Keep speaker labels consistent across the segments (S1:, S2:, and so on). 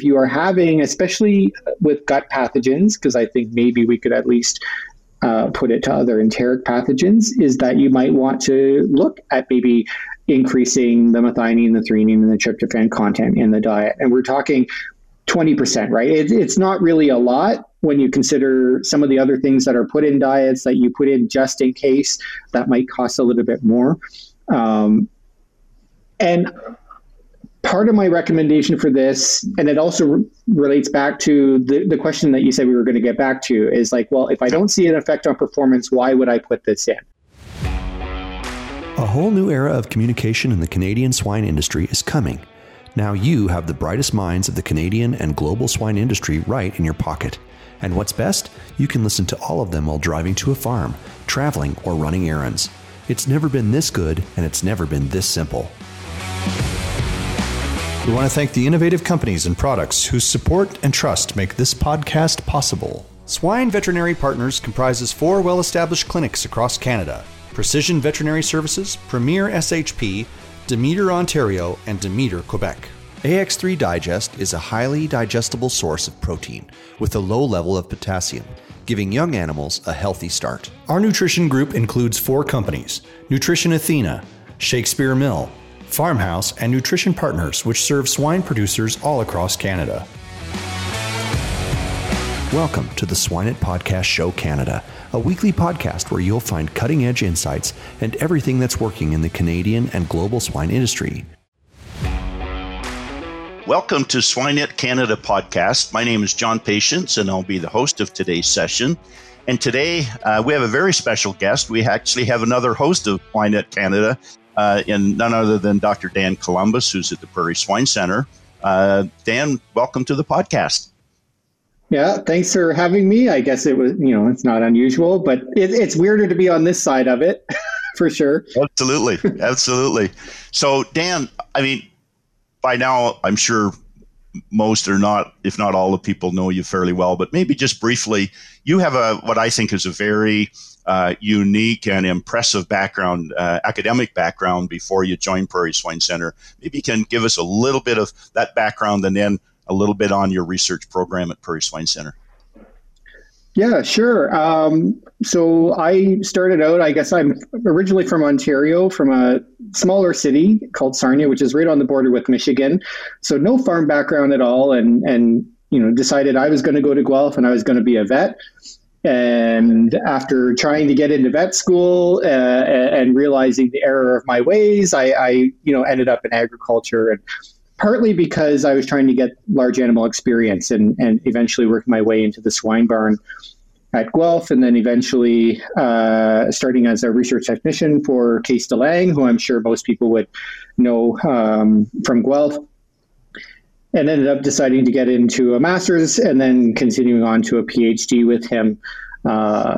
S1: if you are having, especially with gut pathogens, because I think maybe we could at least uh, put it to other enteric pathogens, is that you might want to look at maybe increasing the methionine, the threonine, and the tryptophan content in the diet. And we're talking 20%, right? It, it's not really a lot when you consider some of the other things that are put in diets that you put in just in case that might cost a little bit more. Um, and part of my recommendation for this, and it also re- relates back to the, the question that you said we were going to get back to, is like, well, if I don't see an effect on performance, why would I put this in?
S2: A whole new era of communication in the Canadian swine industry is coming. Now you have the brightest minds of the Canadian and global swine industry right in your pocket. And what's best? You can listen to all of them while driving to a farm, traveling, or running errands. It's never been this good, and it's never been this simple.
S3: We want to thank the innovative companies and products whose support and trust make this podcast possible. Swine Veterinary Partners comprises four well established clinics across Canada Precision Veterinary Services, Premier SHP, Demeter, Ontario, and Demeter, Quebec.
S2: AX3 Digest is a highly digestible source of protein with a low level of potassium, giving young animals a healthy start.
S3: Our nutrition group includes four companies Nutrition Athena, Shakespeare Mill, Farmhouse, and Nutrition Partners, which serve swine producers all across Canada.
S2: Welcome to the Swineit Podcast Show Canada, a weekly podcast where you'll find cutting edge insights and everything that's working in the Canadian and global swine industry.
S4: Welcome to Swineit Canada podcast. My name is John Patience, and I'll be the host of today's session. And today uh, we have a very special guest. We actually have another host of Swineit Canada, uh, and none other than Dr. Dan Columbus, who's at the Prairie Swine Center. Uh, Dan, welcome to the podcast.
S1: Yeah, thanks for having me. I guess it was, you know, it's not unusual, but it, it's weirder to be on this side of it for sure.
S4: Absolutely. Absolutely. So, Dan, I mean, by now, I'm sure most or not, if not all the people know you fairly well, but maybe just briefly, you have a, what I think is a very uh, unique and impressive background, uh, academic background before you joined Prairie Swine Center. Maybe you can give us a little bit of that background and then a little bit on your research program at Prairie Swine Center.
S1: Yeah, sure. Um, so I started out, I guess I'm originally from Ontario, from a smaller city called Sarnia, which is right on the border with Michigan. So no farm background at all. And, and you know, decided I was going to go to Guelph and I was going to be a vet. And after trying to get into vet school uh, and realizing the error of my ways, I, I, you know, ended up in agriculture and partly because I was trying to get large animal experience and, and eventually work my way into the swine barn at Guelph, and then eventually uh, starting as a research technician for Kees de Lange, who I'm sure most people would know um, from Guelph. And ended up deciding to get into a master's and then continuing on to a PhD with him, uh,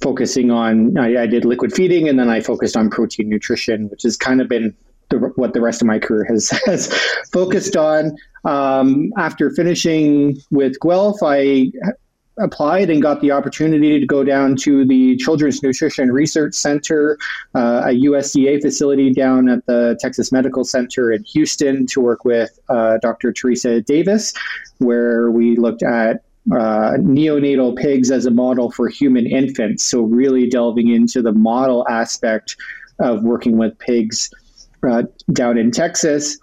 S1: focusing on, I, I did liquid feeding and then I focused on protein nutrition, which has kind of been the, what the rest of my career has, has focused on. Um, after finishing with Guelph, I applied and got the opportunity to go down to the Children's Nutrition Research Center, uh, a USDA facility down at the Texas Medical Center in Houston to work with uh, Dr. Teresa Davis, where we looked at uh, neonatal pigs as a model for human infants. So, really delving into the model aspect of working with pigs uh, down in Texas.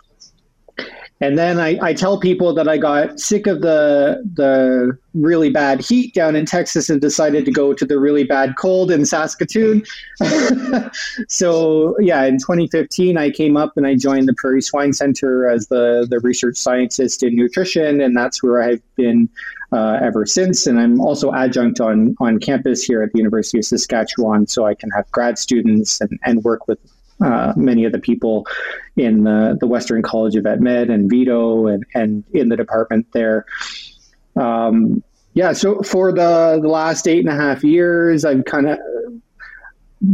S1: And then I, I tell people that I got sick of the the really bad heat down in Texas and decided to go to the really bad cold in Saskatoon. so yeah, in 2015 I came up and I joined the Prairie Swine Center as the the research scientist in nutrition, and that's where I've been uh, ever since. And I'm also adjunct on on campus here at the University of Saskatchewan, so I can have grad students and, and work with uh, many of the people in the, the Western College of Vet Med and VIDO and, and in the department there. Um, yeah, so for the, the last eight and a half years, I've kind of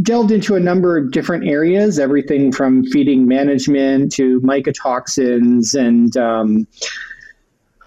S1: delved into a number of different areas, everything from feeding management to mycotoxins and um,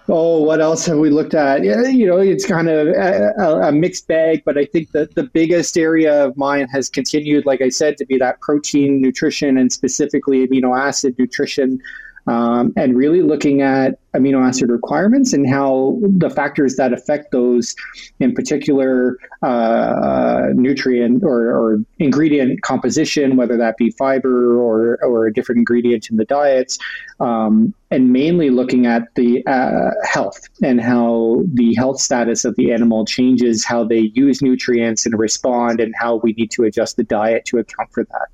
S1: Oh, what else have we looked at? Yeah, you know, it's kind of a, a, mixed bag, but I think that the biggest area of mine has continued, like I said, to be that protein nutrition and specifically amino acid nutrition. Um, and really looking at amino acid requirements and how the factors that affect those, in particular, uh, nutrient or, or, ingredient composition, whether that be fiber or, or a different ingredient in the diets, um, and mainly looking at the uh, health and how the health status of the animal changes how they use nutrients and respond, and how we need to adjust the diet to account for that.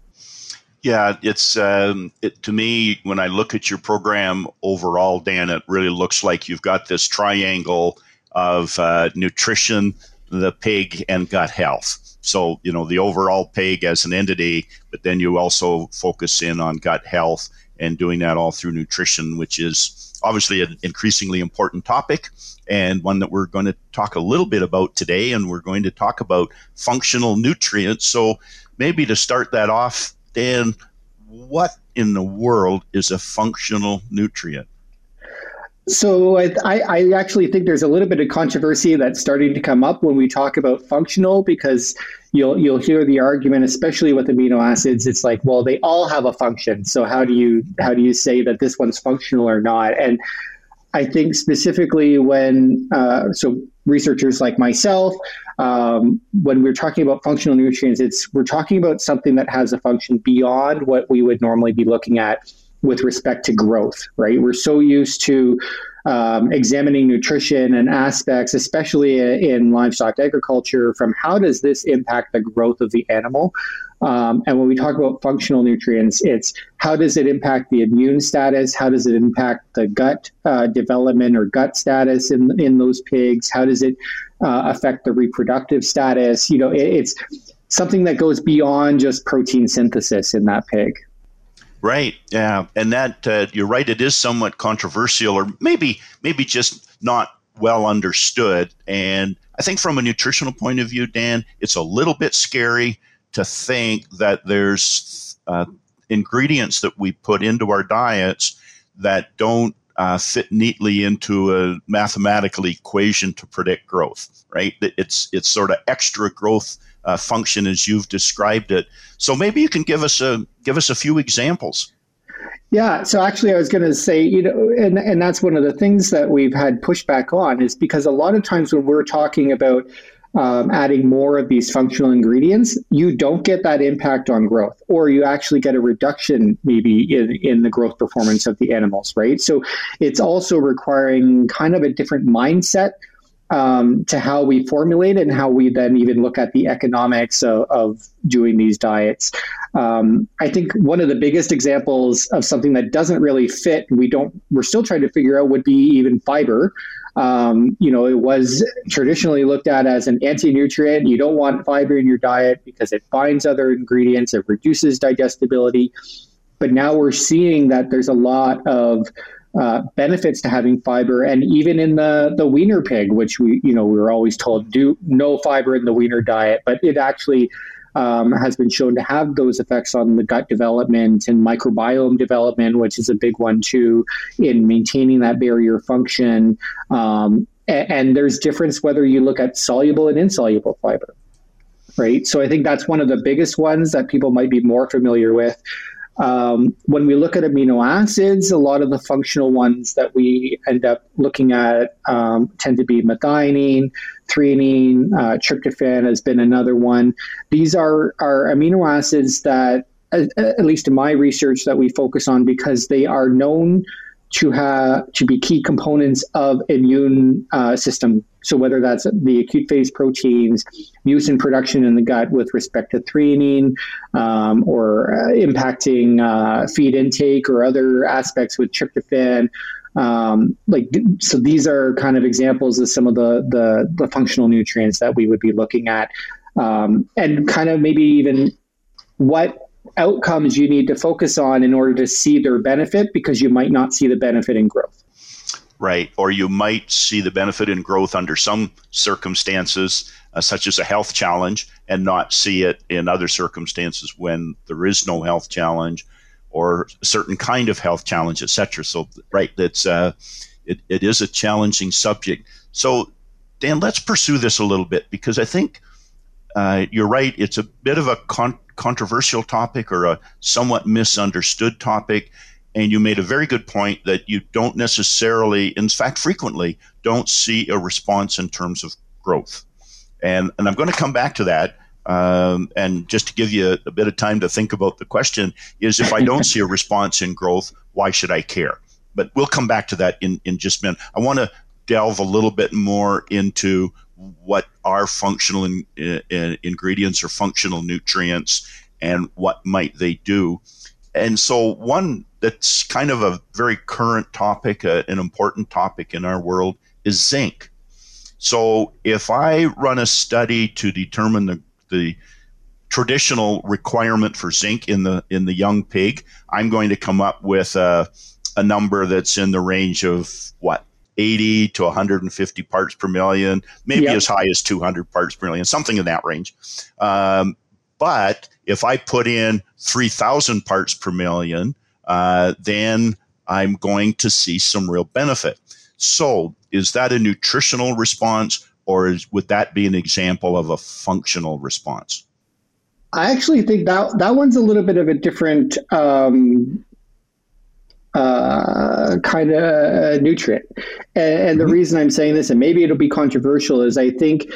S4: Yeah, it's um, it, to me when I look at your program overall, Dan. It really looks like you've got this triangle of uh, nutrition, the pig, and gut health. So you know the overall pig as an entity, but then you also focus in on gut health and doing that all through nutrition, which is obviously an increasingly important topic and one that we're going to talk a little bit about today. And we're going to talk about functional nutrients. So maybe to start that off, Dan, what in the world is a functional nutrient?
S1: So I, I, actually think there's a little bit of controversy that's starting to come up when we talk about functional because you'll you'll hear the argument, especially with amino acids. It's like, well, they all have a function. So how do you how do you say that this one's functional or not? And I think specifically when uh, so researchers like myself, um, when we're talking about functional nutrients, it's we're talking about something that has a function beyond what we would normally be looking at with respect to growth. Right? We're so used to um, examining nutrition and aspects, especially in livestock agriculture, from how does this impact the growth of the animal. Um, and when we talk about functional nutrients, it's how does it impact the immune status? How does it impact the gut uh, development or gut status in, in those pigs? How does it uh, affect the reproductive status? You know, it, it's something that goes beyond just protein synthesis in that pig.
S4: Right. Yeah, and that uh, you're right. It is somewhat controversial, or maybe maybe just not well understood. And I think from a nutritional point of view, Dan, it's a little bit scary to think that there's uh, ingredients that we put into our diets that don't uh, fit neatly into a mathematical equation to predict growth. Right? It's it's sort of extra growth uh, function as you've described it. So maybe you can give us a give us a few examples.
S1: Yeah, so actually, I was going to say, you know, and and that's one of the things that we've had pushback on is because a lot of times when we're talking about um, adding more of these functional ingredients, you don't get that impact on growth, or you actually get a reduction maybe in, in the growth performance of the animals, right? So it's also requiring kind of a different mindset um, to how we formulate and how we then even look at the economics of, of doing these diets. Um, I think one of the biggest examples of something that doesn't really fit, we don't, we're still trying to figure out, would be even fiber. Um, you know, it was traditionally looked at as an anti-nutrient. You don't want fiber in your diet because it binds other ingredients, it reduces digestibility. But now we're seeing that there's a lot of uh, benefits to having fiber, and even in the the weaner pig, which we you know we were always told do no fiber in the weaner diet, but it actually um, has been shown to have those effects on the gut development and microbiome development, which is a big one too, in maintaining that barrier function. Um, and, and there's difference whether you look at soluble and insoluble fiber, right? So I think that's one of the biggest ones that people might be more familiar with. Um, when we look at amino acids, a lot of the functional ones that we end up looking at um, tend to be methionine, threonine, uh, tryptophan has been another one. These are, are amino acids that, at, at least in my research, that we focus on because they are known to have to be key components of immune uh, system. So whether that's the acute phase proteins, mucin production in the gut with respect to threonine, um, or uh, impacting uh, feed intake or other aspects with tryptophan. Um, like so, these are kind of examples of some of the the, the functional nutrients that we would be looking at, um, and kind of maybe even what outcomes you need to focus on in order to see their benefit because you might not see the benefit in growth.
S4: Right. Or you might see the benefit in growth under some circumstances, uh, such as a health challenge, and not see it in other circumstances when there is no health challenge or a certain kind of health challenge, etc. So, right, that's uh, it, it is a challenging subject. So, Dan, let's pursue this a little bit because I think uh, you're right. It's a bit of a con- controversial topic or a somewhat misunderstood topic. and you made a very good point that you don't necessarily, in fact, frequently, don't see a response in terms of growth. And, and I'm going to come back to that. Um, and just to give you a, a, bit of time to think about the question is if I don't see a response in growth, why should I care? But we'll come back to that in, in just a minute. I want to delve a little bit more into what are functional in, in, ingredients or functional nutrients and what might they do. And so one that's kind of a very current topic, uh, an important topic in our world is zinc. So if I run a study to determine the, the traditional requirement for zinc in the in the young pig, I'm going to come up with a, a number that's in the range of what 80 to 150 parts per million, maybe yep. as high as 200 parts per million, something in that range. Um, but if I put in 3,000 parts per million, uh, then I'm going to see some real benefit. So, is that a nutritional response, or is, would that be an example of a functional response?
S1: I actually think that that one's a little bit of a different um, uh, kind of nutrient. And, and the mm-hmm. reason I'm saying this, and maybe it'll be controversial, is I think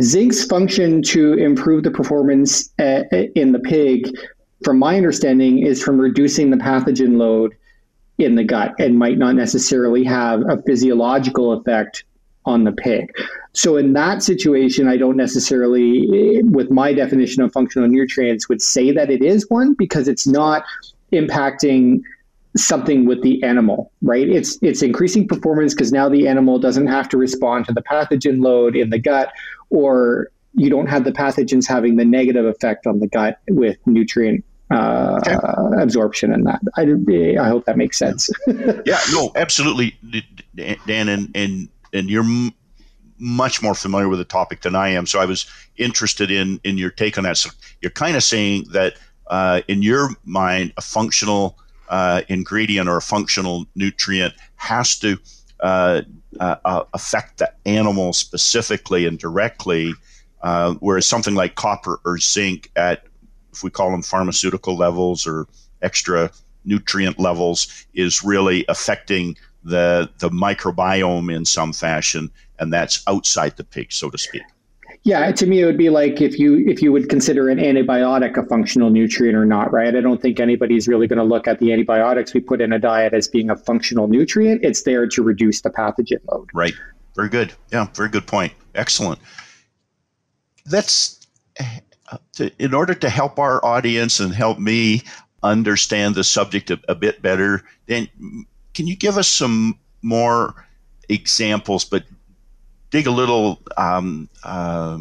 S1: zinc's function to improve the performance uh, in the pig from my understanding, is from reducing the pathogen load in the gut and might not necessarily have a physiological effect on the pig. So in that situation, I don't necessarily, with my definition of functional nutrients, would say that it is one because it's not impacting something with the animal, right? It's it's increasing performance because now the animal doesn't have to respond to the pathogen load in the gut or you don't have the pathogens having the negative effect on the gut with nutrient uh, okay. absorption and that. I, I hope that makes sense.
S4: yeah, no, absolutely, Dan, and and and you're m- much more familiar with the topic than I am, so I was interested in in your take on that. So you're kind of saying that uh, in your mind, a functional uh, ingredient or a functional nutrient has to uh, uh, uh affect the animal specifically and directly, uh, whereas something like copper or zinc at if we call them pharmaceutical levels or extra nutrient levels, is really affecting the the microbiome in some fashion, and that's outside the pig, so to speak.
S1: Yeah, to me it would be like if you if you would consider an antibiotic a functional nutrient or not, right? I don't think anybody's really going to look at the antibiotics we put in a diet as being a functional nutrient. It's there to reduce the pathogen load.
S4: Right. Very good. Yeah, very good point. Excellent. That's in order to help our audience and help me understand the subject a, a bit better, then can you give us some more examples, but dig a little um, uh,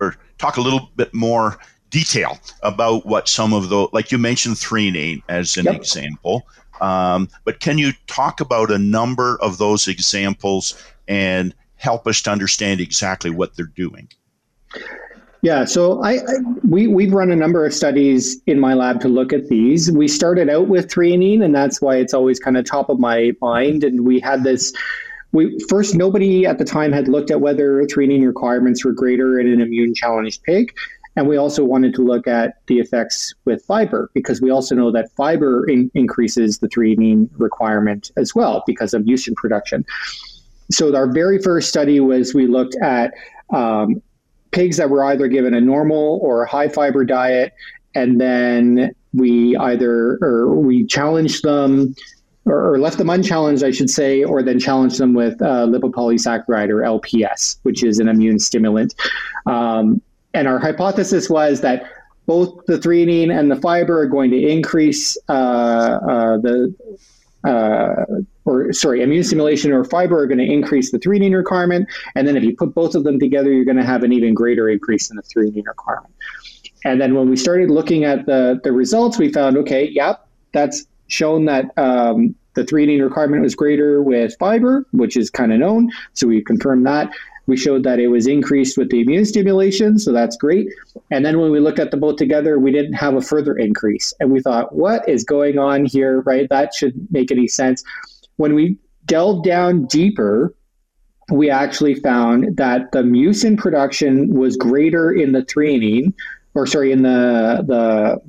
S4: or talk a little bit more detail about what some of the, like you mentioned threonine as an yep. example. Um, but can you talk about a number of those examples and help us to understand exactly what they're doing?
S1: Yeah, so I, I, we we've run a number of studies in my lab to look at these. We started out with threonine, and that's why it's always kind of top of my mind. And we had this. We first nobody at the time had looked at whether threonine requirements were greater in an immune challenged pig, and we also wanted to look at the effects with fiber because we also know that fiber in, increases the threonine requirement as well because of mucin production. So our very first study was we looked at um, pigs that were either given a normal or a high fiber diet, and then we either or we challenged them or, or left them unchallenged, I should say, or then challenged them with uh, lipopolysaccharide or LPS, which is an immune stimulant. Um, and our hypothesis was that both the threonine and the fiber are going to increase uh, uh, the uh, or sorry, immune stimulation or fiber are going to increase the threonine requirement. And then if you put both of them together, you're going to have an even greater increase in the threonine requirement. And then when we started looking at the, the results, we found, okay, yep, that's shown that um, the threonine requirement was greater with fiber, which is kind of known. So we confirmed that. We showed that it was increased with the immune stimulation, so that's great. And then when we looked at the both together, we didn't have a further increase. And we thought, what is going on here, right? That should make any sense. When we delved down deeper, we actually found that the mucin production was greater in the threonine, or sorry, in the the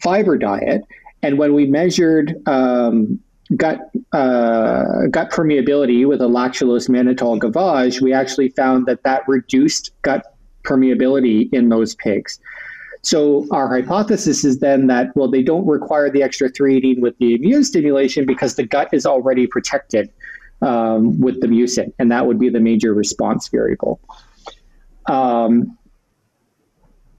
S1: fiber diet, And when we measured um, gut uh, gut permeability with a lactulose mannitol gavage, we actually found that that reduced gut permeability in those pigs. So our hypothesis is then that well, they don't require the extra threonine with the immune stimulation because the gut is already protected um, with the mucin, and that would be the major response variable. Um,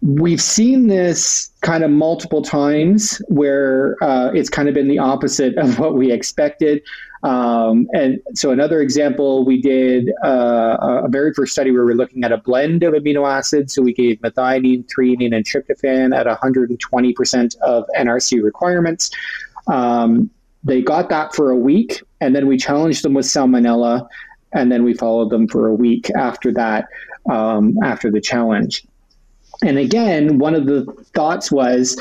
S1: we've seen this kind of multiple times where uh, it's kind of been the opposite of what we expected. Um, and so, another example, we did uh, a very first study where we are looking at a blend of amino acids. So, we gave methionine, threonine, and tryptophan at 120% of NRC requirements. Um, they got that for a week, and then we challenged them with salmonella, and then we followed them for a week after that, um, after the challenge. And again, one of the thoughts was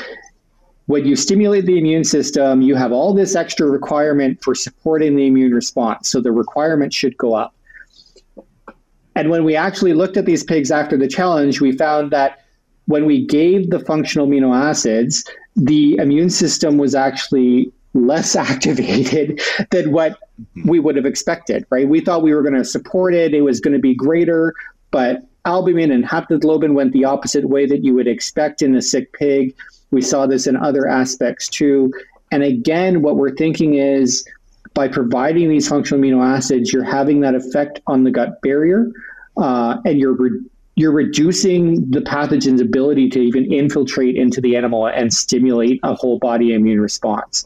S1: when you stimulate the immune system, you have all this extra requirement for supporting the immune response. So the requirement should go up. And when we actually looked at these pigs after the challenge, we found that when we gave the functional amino acids, the immune system was actually less activated than what mm-hmm. we would have expected, right? We thought we were going to support it, it was going to be greater, but albumin and haptoglobin went the opposite way that you would expect in a sick pig. We saw this in other aspects too. And again, what we're thinking is by providing these functional amino acids, you're having that effect on the gut barrier, uh, and you're re- you're reducing the pathogen's ability to even infiltrate into the animal and stimulate a whole body immune response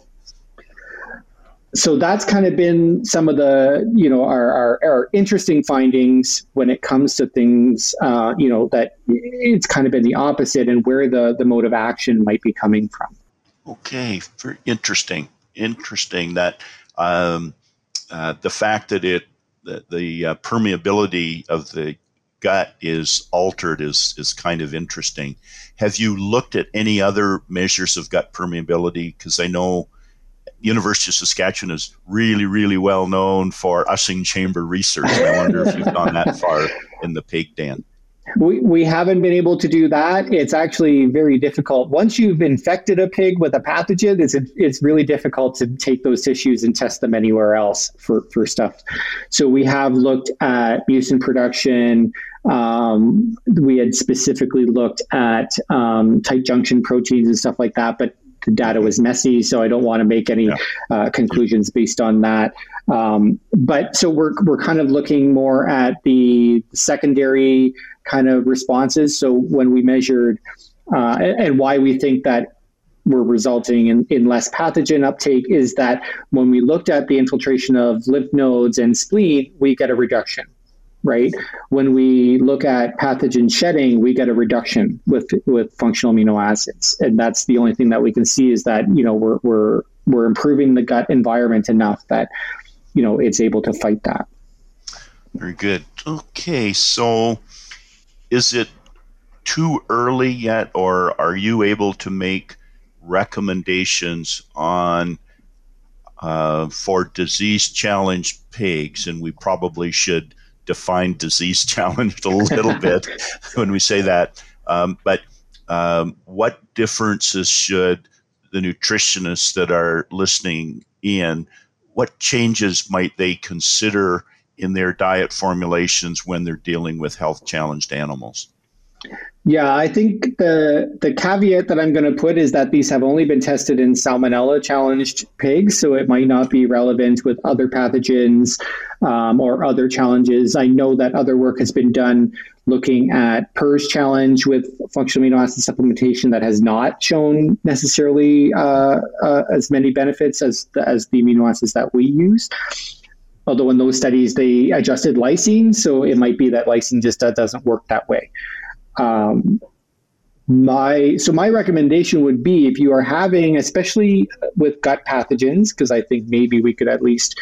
S1: so that's kind of been some of the you know our, our, our interesting findings when it comes to things uh, you know that it's kind of been the opposite and where the the mode of action might be coming from.
S4: Okay very interesting interesting that um, uh, the fact that it the, the uh, permeability of the gut is altered is is kind of interesting. Have you looked at any other measures of gut permeability? Because i know University of Saskatchewan is really, really well known for Ussing chamber research. I wonder if you've gone that far in the pig den.
S1: We, we haven't been able to do that. It's actually very difficult. Once you've infected a pig with a pathogen, it's, it's really difficult to take those tissues and test them anywhere else for, for stuff. So we have looked at mucin production. Um, we had specifically looked at um, tight junction proteins and stuff like that, but the data was messy, so I don't want to make any yeah. uh, conclusions based on that. Um, but so we're we're kind of looking more at the secondary kind of responses. So when we measured uh, and, and why we think that we're resulting in, in less pathogen uptake is that when we looked at the infiltration of lymph nodes and spleen, we get a reduction right? When we look at pathogen shedding, we get a reduction with with functional amino acids, and that's the only thing that we can see is that you know we're we're we're improving the gut environment enough that you know it's able to fight that.
S4: Very good. Okay, so is it too early yet, or are you able to make recommendations on? Uh, for disease challenged pigs, and we probably should define disease challenged a little bit when we say that. Um, but um, what differences should the nutritionists that are listening in, what changes might they consider in their diet formulations when they're dealing with health challenged animals?
S1: Yeah, I think the the caveat that I'm going to put is that these have only been tested in salmonella challenged pigs, so it might not be relevant with other pathogens um, or other challenges. I know that other work has been done looking at PRRS challenge with functional amino acid supplementation that has not shown necessarily uh, uh, as many benefits as the, as the amino acids that we use although in those studies they adjusted lysine, so it might be that lysine just doesn't work that way. Um, my so my recommendation would be if you are having, especially with gut pathogens, because I think maybe we could at least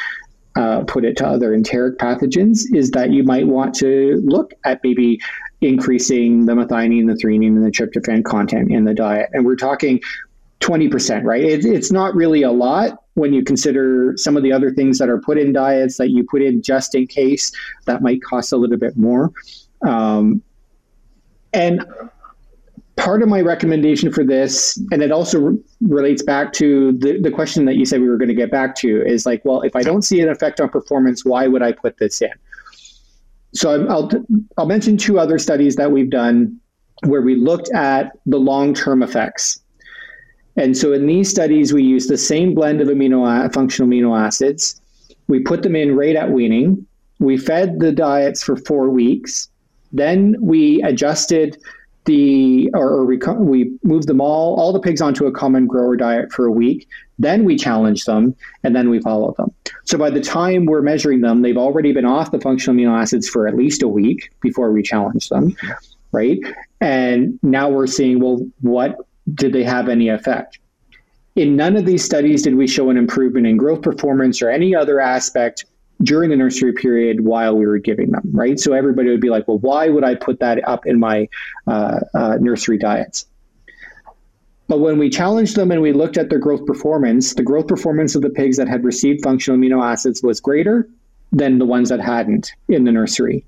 S1: uh, put it to other enteric pathogens, is that you might want to look at maybe increasing the methionine, the threonine, and the tryptophan content in the diet. And we're talking 20%, right? It, it's not really a lot when you consider some of the other things that are put in diets that you put in just in case that might cost a little bit more. Um, and part of my recommendation for this, and it also re- relates back to the, the question that you said we were going to get back to, is like, well, if I don't see an effect on performance, why would I put this in? So I'll, I'll mention two other studies that we've done where we looked at the long term effects. And so in these studies, we use the same blend of amino functional amino acids. We put them in right at weaning. We fed the diets for four weeks. Then we adjusted the or, we, we moved them all all the pigs onto a common grower diet for a week. Then we challenge them and then we follow them. So by the time we're measuring them they've already been off the functional amino acids for at least a week before we challenge them right? And now we're seeing well what did they have any effect? In none of these studies did we show an improvement in growth performance or any other aspect during the nursery period while we were giving them, right? So everybody would be like, well, why would I put that up in my uh, uh, nursery diets? But when we challenged them and we looked at their growth performance, the growth performance of the pigs that had received functional amino acids was greater than the ones that hadn't in the nursery.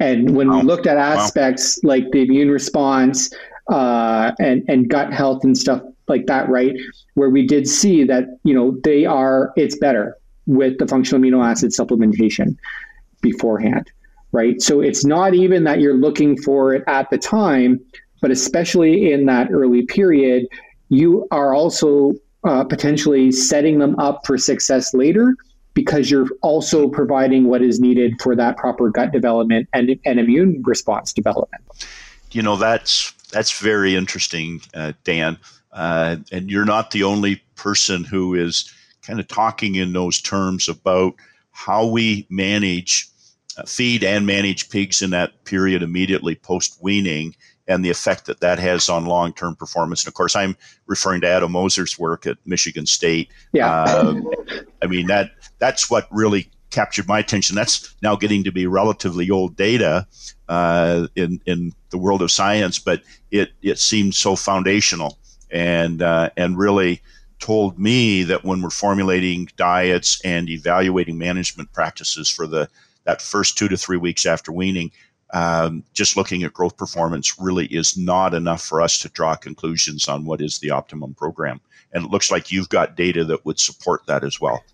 S1: And when wow. we looked at aspects wow. like the immune response uh, and, and gut health and stuff like that, right, where we did see that, you know, they are, it's better with the functional amino acid supplementation beforehand, right? So it's not even that you're looking for it at the time, but especially in that early period, you are also uh, potentially setting them up for success later because you're also providing what is needed for that proper gut development and, and immune response development.
S4: You know, that's that's very interesting, uh, Dan. Uh, and you're not the only person who is kind of talking in those terms about how we manage uh, feed and manage pigs in that period immediately post weaning and the effect that that has on long term performance. And of course, I'm referring to Adam Moeser's work at Michigan State.
S1: Yeah. Uh,
S4: I mean that that's what really captured my attention. That's now getting to be relatively old data uh, in in the world of science, but it it seemed so foundational and uh, and really told me that when we're formulating diets and evaluating management practices for the that first two to three weeks after weaning, um, just looking at growth performance really is not enough for us to draw conclusions on what is the optimum program. And it looks like you've got data that would support that as well.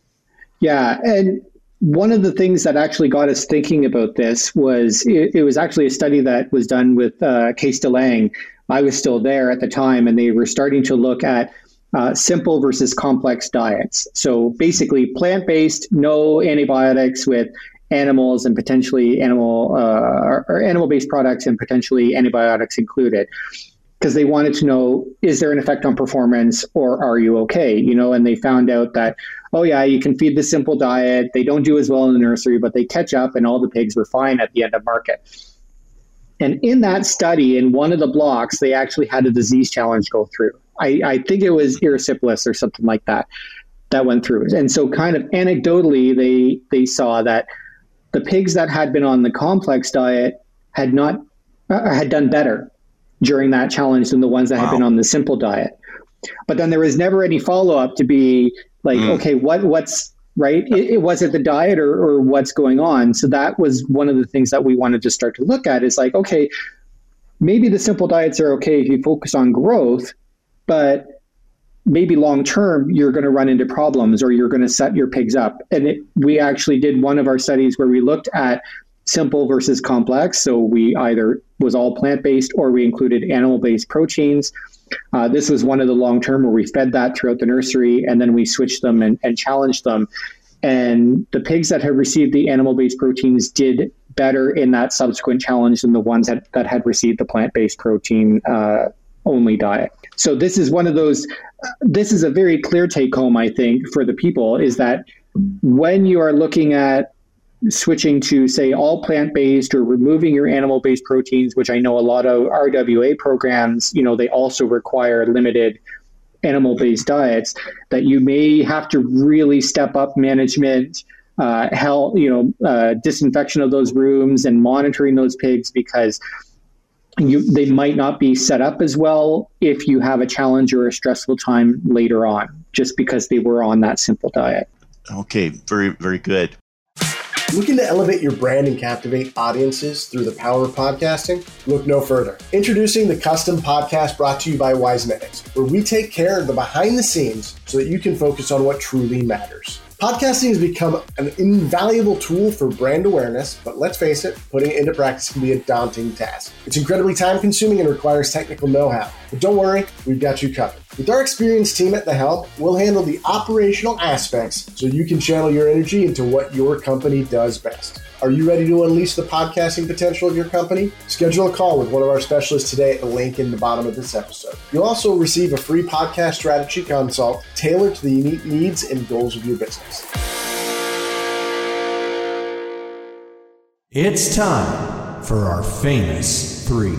S1: Yeah, and one of the things that actually got us thinking about this was it, it was actually a study that was done with uh, Kees de Lange. I was still there at the time, and they were starting to look at uh, simple versus complex diets. So basically, plant based, no antibiotics with animals and potentially animal uh, or animal based products and potentially antibiotics included. Because they wanted to know is there an effect on performance or are you okay? You know, and they found out that, oh, yeah, you can feed the simple diet. They don't do as well in the nursery, but they catch up and all the pigs were fine at the end of market. And in that study, in one of the blocks, they actually had a disease challenge go through. I, I think it was erysipelas or something like that that went through. And so, kind of anecdotally, they they saw that the pigs that had been on the complex diet had not uh, had done better during that challenge than the ones that wow. had been on the simple diet. But then there was never any follow up to be like, mm. okay, what what's right? It, it, was it the diet or, or what's going on? So that was one of the things that we wanted to start to look at. Is like, okay, maybe the simple diets are okay if you focus on growth, but maybe long term you're going to run into problems or you're going to set your pigs up. And it, we actually did one of our studies where we looked at simple versus complex. So we either was all plant based or we included animal based proteins. Uh, this was one of the long term where we fed that throughout the nursery and then we switched them and, and challenged them. And the pigs that had received the animal based proteins did better in that subsequent challenge than the ones that, that had received the plant based protein uh, only diet. So this is one of those. This is a very clear take home, I think, for the people is that when you are looking at switching to say all plant based or removing your animal based proteins, which I know a lot of RWA programs, you know, they also require limited animal based diets, that you may have to really step up management. Uh, health, you know, uh, disinfection of those rooms and monitoring those pigs because you, they might not be set up as well if you have a challenge or a stressful time later on, just because they were on that simple diet.
S4: Okay, very, very good.
S5: Looking to elevate your brand and captivate audiences through the power of podcasting? Look no further. Introducing the custom podcast brought to you by Wisenetics, where we take care of the behind the scenes so that you can focus on what truly matters. Podcasting has become an invaluable tool for brand awareness, but let's face it, putting it into practice can be a daunting task. It's incredibly time consuming and requires technical know how. But don't worry, we've got you covered. With our experienced team at the helm, we'll handle the operational aspects so you can channel your energy into what your company does best. Are you ready to unleash the podcasting potential of your company? Schedule a call with one of our specialists today at the link in the bottom of this episode. You'll also receive a free podcast strategy consult tailored to the unique needs and goals of your business.
S2: It's time for our famous three.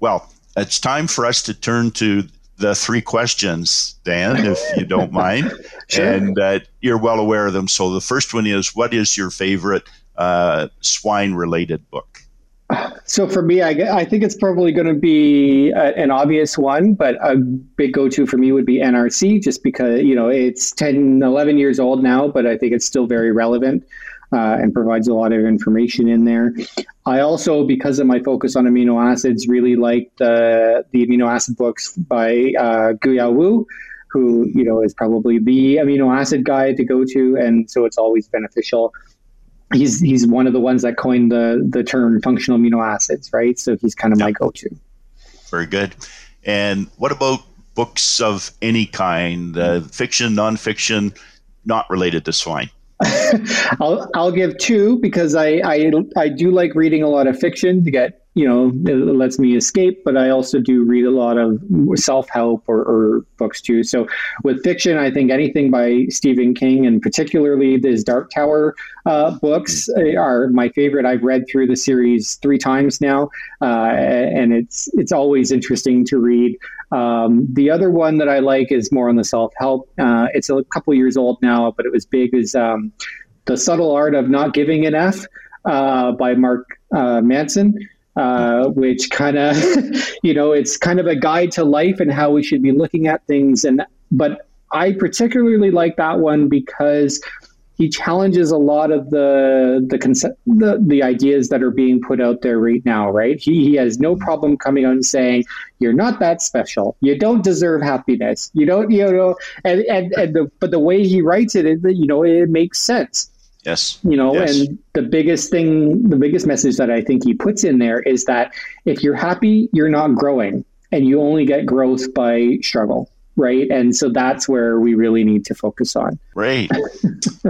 S4: Well, it's time for us to turn to the three questions, Dan, if you don't mind.
S1: Sure.
S4: And uh, you're well aware of them. So the first one is what is your favorite uh, swine related book?
S1: So for me, I, I think it's probably going to be a, an obvious one, but a big go-to for me would be NRC, just because you know it's 10, 11 years old now, but I think it's still very relevant uh, and provides a lot of information in there. I also, because of my focus on amino acids, really like the the amino acid books by uh, Guoyao Wu, who you know is probably the amino acid guy to go to, and so it's always beneficial. He's he's one of the ones that coined the the term functional amino acids, right? So he's kind of my go to.
S4: Very good. And what about books of any kind, uh, fiction, nonfiction, not related to swine?
S1: I'll I'll give two because I, I I do like reading a lot of fiction to get you know it lets me escape, but I also do read a lot of self help or, or, books too. So with fiction, I think anything by Stephen King and particularly his Dark Tower uh, books are my favorite. I've read through the series three times now, uh, and it's it's always interesting to read. Um, the other one that I like is more on the self help. Uh, it's a couple years old now, but it was big. Is um, the subtle art of not giving an F uh, by Mark uh, Manson. Uh, which kind of, you know, it's kind of a guide to life and how we should be looking at things. And but I particularly like that one because he challenges a lot of the the concept the, the ideas that are being put out there right now right? He, he has no problem coming out and saying you're not that special. You don't deserve happiness. You don't you know and and, and the, but the way he writes it, it you know it makes sense
S4: Yes.
S1: You know,
S4: yes.
S1: and the biggest thing, the biggest message that I think he puts in there is that if you're happy, you're not growing and you only get growth by struggle. Right. And so that's where we really need to focus on.
S4: Right.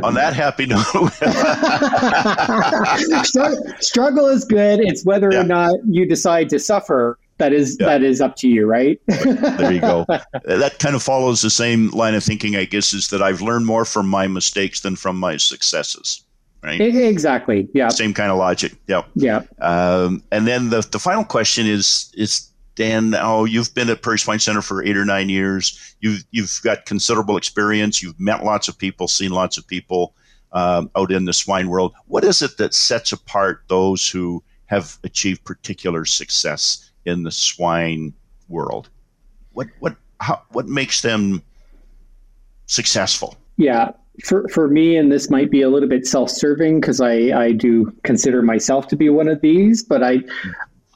S4: on that happy note.
S1: struggle is good. It's whether yeah. or not you decide to suffer that is yeah. that is up to you, right?
S4: there you go. That kind of follows the same line of thinking, I guess, is that I've learned more from my mistakes than from my successes. Right.
S1: Exactly. Yeah.
S4: Same kind of logic. Yeah.
S1: Yeah.
S4: Um, and then the the final question is is Dan. Oh, you've been at Prairie Swine Center for eight or nine years. You've you've got considerable experience. You've met lots of people, seen lots of people um, out in the swine world. What is it that sets apart those who have achieved particular success in the swine world? What what how, what makes them successful?
S1: Yeah, for for me, and this might be a little bit self-serving because I I do consider myself to be one of these, but I.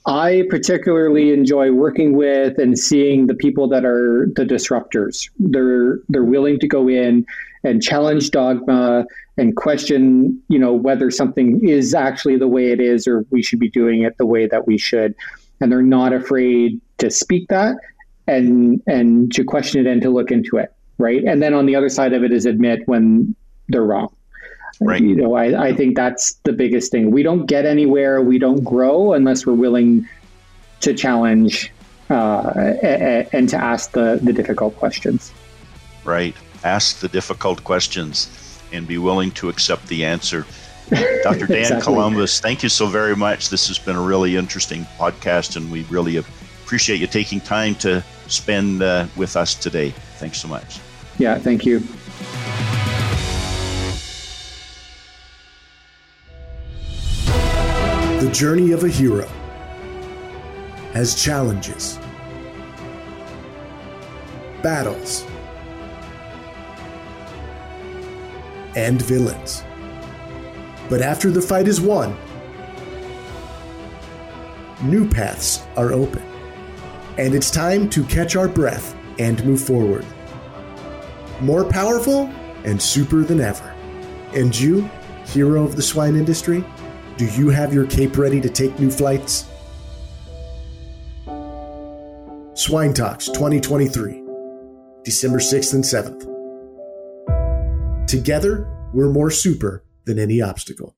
S1: I particularly enjoy working with and seeing the people that are the disruptors. They're they're willing to go in and challenge dogma and question, you know, whether something is actually the way it is or we should be doing it the way that we should and they're not afraid to speak that and and to question it and to look into it right? And then on the other side of it is admit when they're wrong.
S4: Right.
S1: You know i, I think that's the biggest thing. We don't get anywhere. We don't grow unless we're willing to challenge uh, and to ask the, the difficult questions.
S4: Right. Ask the difficult questions and be willing to accept the answer Dr. Dan exactly. Columbus, thank you so very much. This has been a really interesting podcast, and we really appreciate you taking time to spend uh, with us today. Thanks so much.
S1: Yeah, thank you.
S5: The journey of a hero has challenges, battles, and villains But after the fight is won, new paths are open. And it's time to catch our breath and move forward. More powerful and super than ever. And you, hero of the swine industry, do you have your cape ready to take new flights? Swine Talks 2023, December 6th and 7th. Together, we're more super than any obstacle.